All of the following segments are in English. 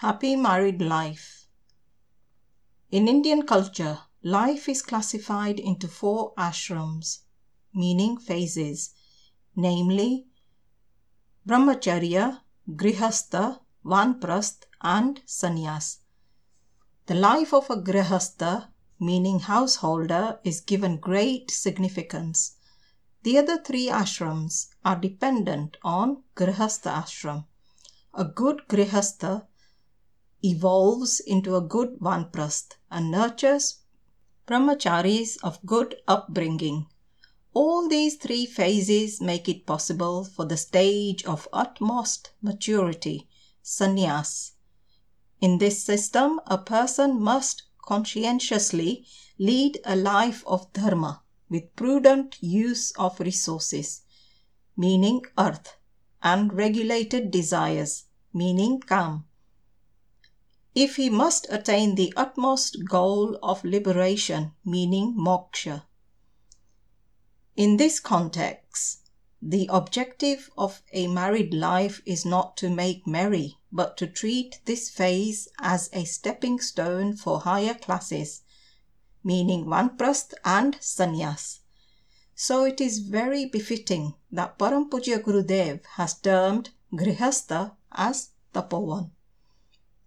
Happy married life. In Indian culture, life is classified into four ashrams, meaning phases, namely Brahmacharya, Grihastha, Vanprasth, and Sannyas. The life of a Grihastha, meaning householder, is given great significance. The other three ashrams are dependent on Grihastha ashram. A good Grihastha evolves into a good vanprasth and nurtures brahmacharis of good upbringing. All these three phases make it possible for the stage of utmost maturity, sannyas. In this system, a person must conscientiously lead a life of dharma with prudent use of resources, meaning artha, and regulated desires, meaning kam if he must attain the utmost goal of liberation, meaning moksha. In this context, the objective of a married life is not to make merry, but to treat this phase as a stepping stone for higher classes, meaning vanprasth and sannyas. So it is very befitting that Param Pujya Gurudev has termed Grihastha as Tapovan.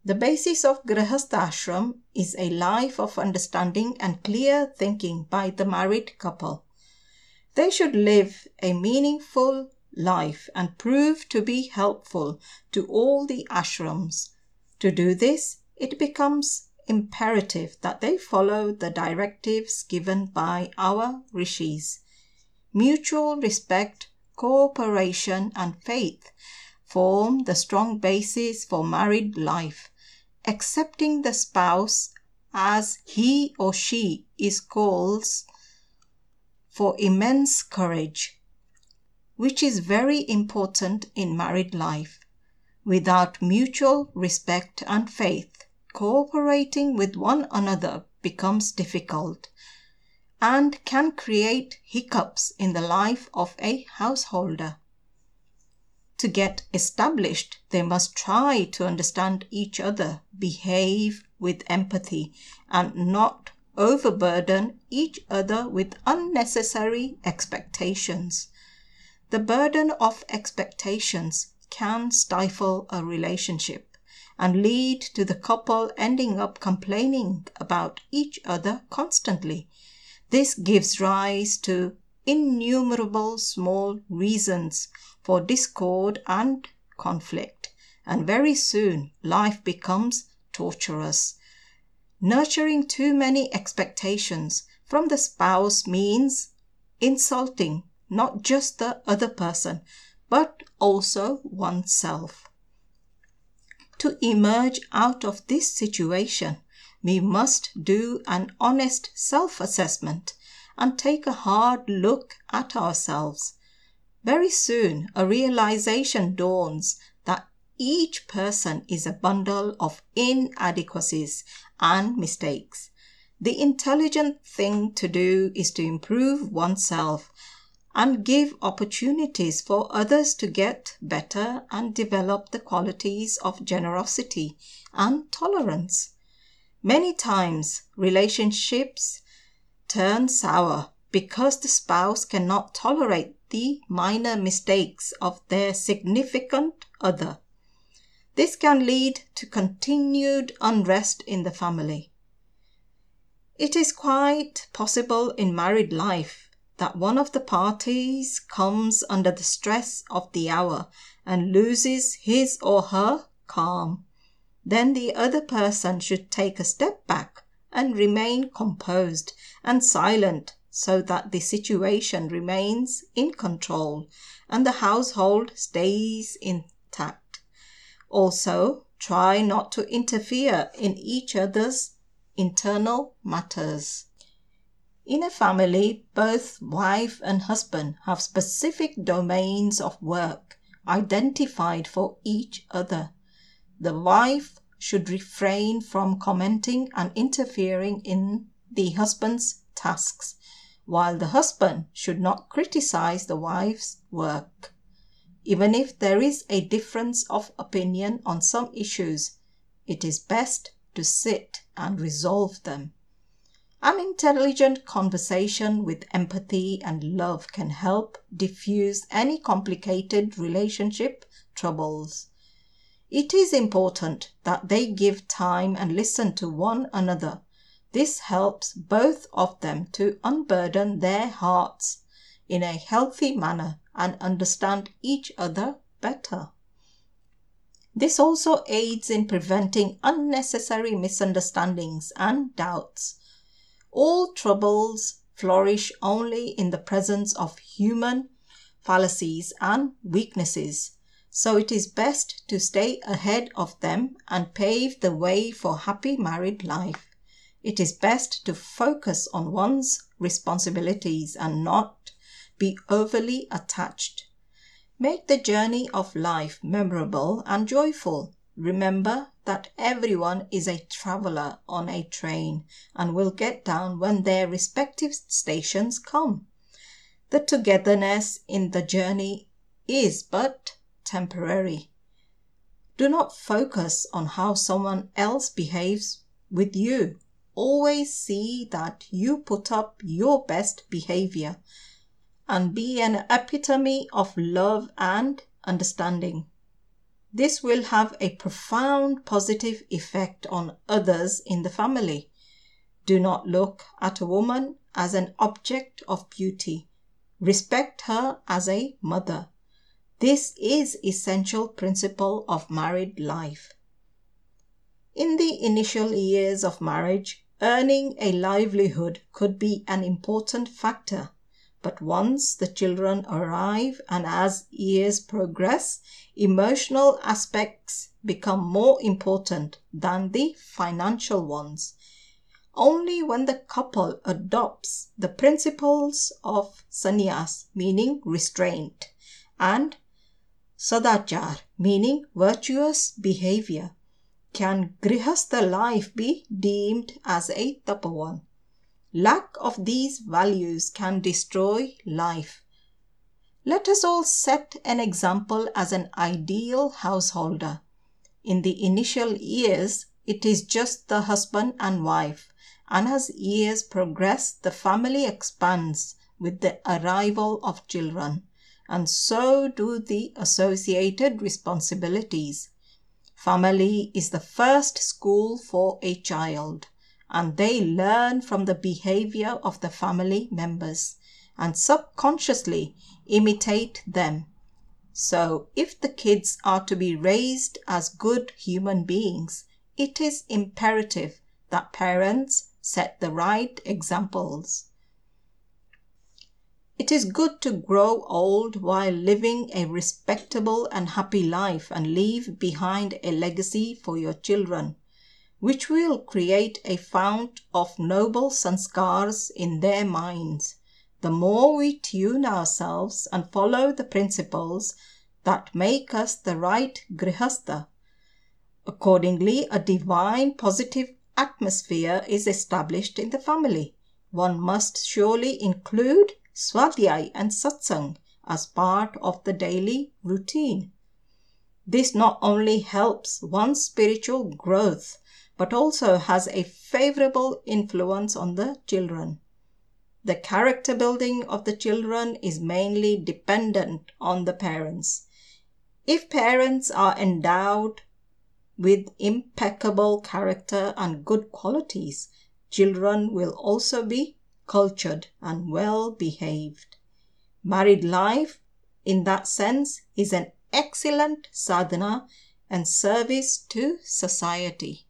The basis of Grihastha ashram is a life of understanding and clear thinking by the married couple. They should live a meaningful life and prove to be helpful to all the ashrams. To do this, it becomes imperative that they follow the directives given by our rishis. Mutual respect, cooperation, and faith form the strong basis for married life. Accepting the spouse as he or she is calls for immense courage, which is very important in married life. Without mutual respect and faith, cooperating with one another becomes difficult and can create hiccups in the life of a householder. To get established, they must try to understand each other, behave with empathy, and not overburden each other with unnecessary expectations. The burden of expectations can stifle a relationship and lead to the couple ending up complaining about each other constantly. This gives rise to innumerable small reasons for discord and conflict, and very soon life becomes torturous. Nurturing too many expectations from the spouse means insulting not just the other person, but also oneself. To emerge out of this situation, we must do an honest self assessment and take a hard look at ourselves very soon, a realization dawns that each person is a bundle of inadequacies and mistakes. The intelligent thing to do is to improve oneself and give opportunities for others to get better and develop the qualities of generosity and tolerance. Many times, relationships turn sour because the spouse cannot tolerate the minor mistakes of their significant other. This can lead to continued unrest in the family. It is quite possible in married life that one of the parties comes under the stress of the hour and loses his or her calm. Then the other person should take a step back and remain composed and silent so that the situation remains in control and the household stays intact. Also, try not to interfere in each other's internal matters. In a family, both wife and husband have specific domains of work identified for each other. The wife should refrain from commenting and interfering in the husband's tasks while the husband should not criticize the wife's work. Even if there is a difference of opinion on some issues, it is best to sit and resolve them. An intelligent conversation with empathy and love can help diffuse any complicated relationship troubles. It is important that they give time and listen to one another. This helps both of them to unburden their hearts in a healthy manner and understand each other better. This also aids in preventing unnecessary misunderstandings and doubts. All troubles flourish only in the presence of human fallacies and weaknesses, so it is best to stay ahead of them and pave the way for happy married life. It is best to focus on one's responsibilities and not be overly attached. Make the journey of life memorable and joyful. Remember that everyone is a traveler on a train and will get down when their respective stations come. The togetherness in the journey is but temporary. Do not focus on how someone else behaves with you. Always see that you put up your best behavior and be an epitome of love and understanding. This will have a profound positive effect on others in the family. Do not look at a woman as an object of beauty. Respect her as a mother. This is essential principle of married life. In the initial years of marriage, earning a livelihood could be an important factor. But once the children arrive and as years progress, emotional aspects become more important than the financial ones. Only when the couple adopts the principles of sanyam, meaning restraint, and sadachar, meaning virtuous behavior, can grihastha life be deemed as a tapovan. Lack of these values can destroy life. Let us all set an example as an ideal householder. In the initial years, it is just the husband and wife, and as years progress, the family expands with the arrival of children, and so do the associated responsibilities. Family is the first school for a child and they learn from the behavior of the family members and subconsciously imitate them. So, if the kids are to be raised as good human beings, it is imperative that parents set the right examples. It is good to grow old while living a respectable and happy life and leave behind a legacy for your children which will create a fount of noble sanskars in their minds. The more we tune ourselves and follow the principles that make us the right grihastha, accordingly a divine positive atmosphere is established in the family. One must surely include swadhyay and satsang as part of the daily routine. This not only helps one's spiritual growth but also has a favorable influence on the children. The character building of the children is mainly dependent on the parents. If parents are endowed with impeccable character and good qualities, children will also be cultured and well behaved. Married life, in that sense, is an excellent sadhana and service to society.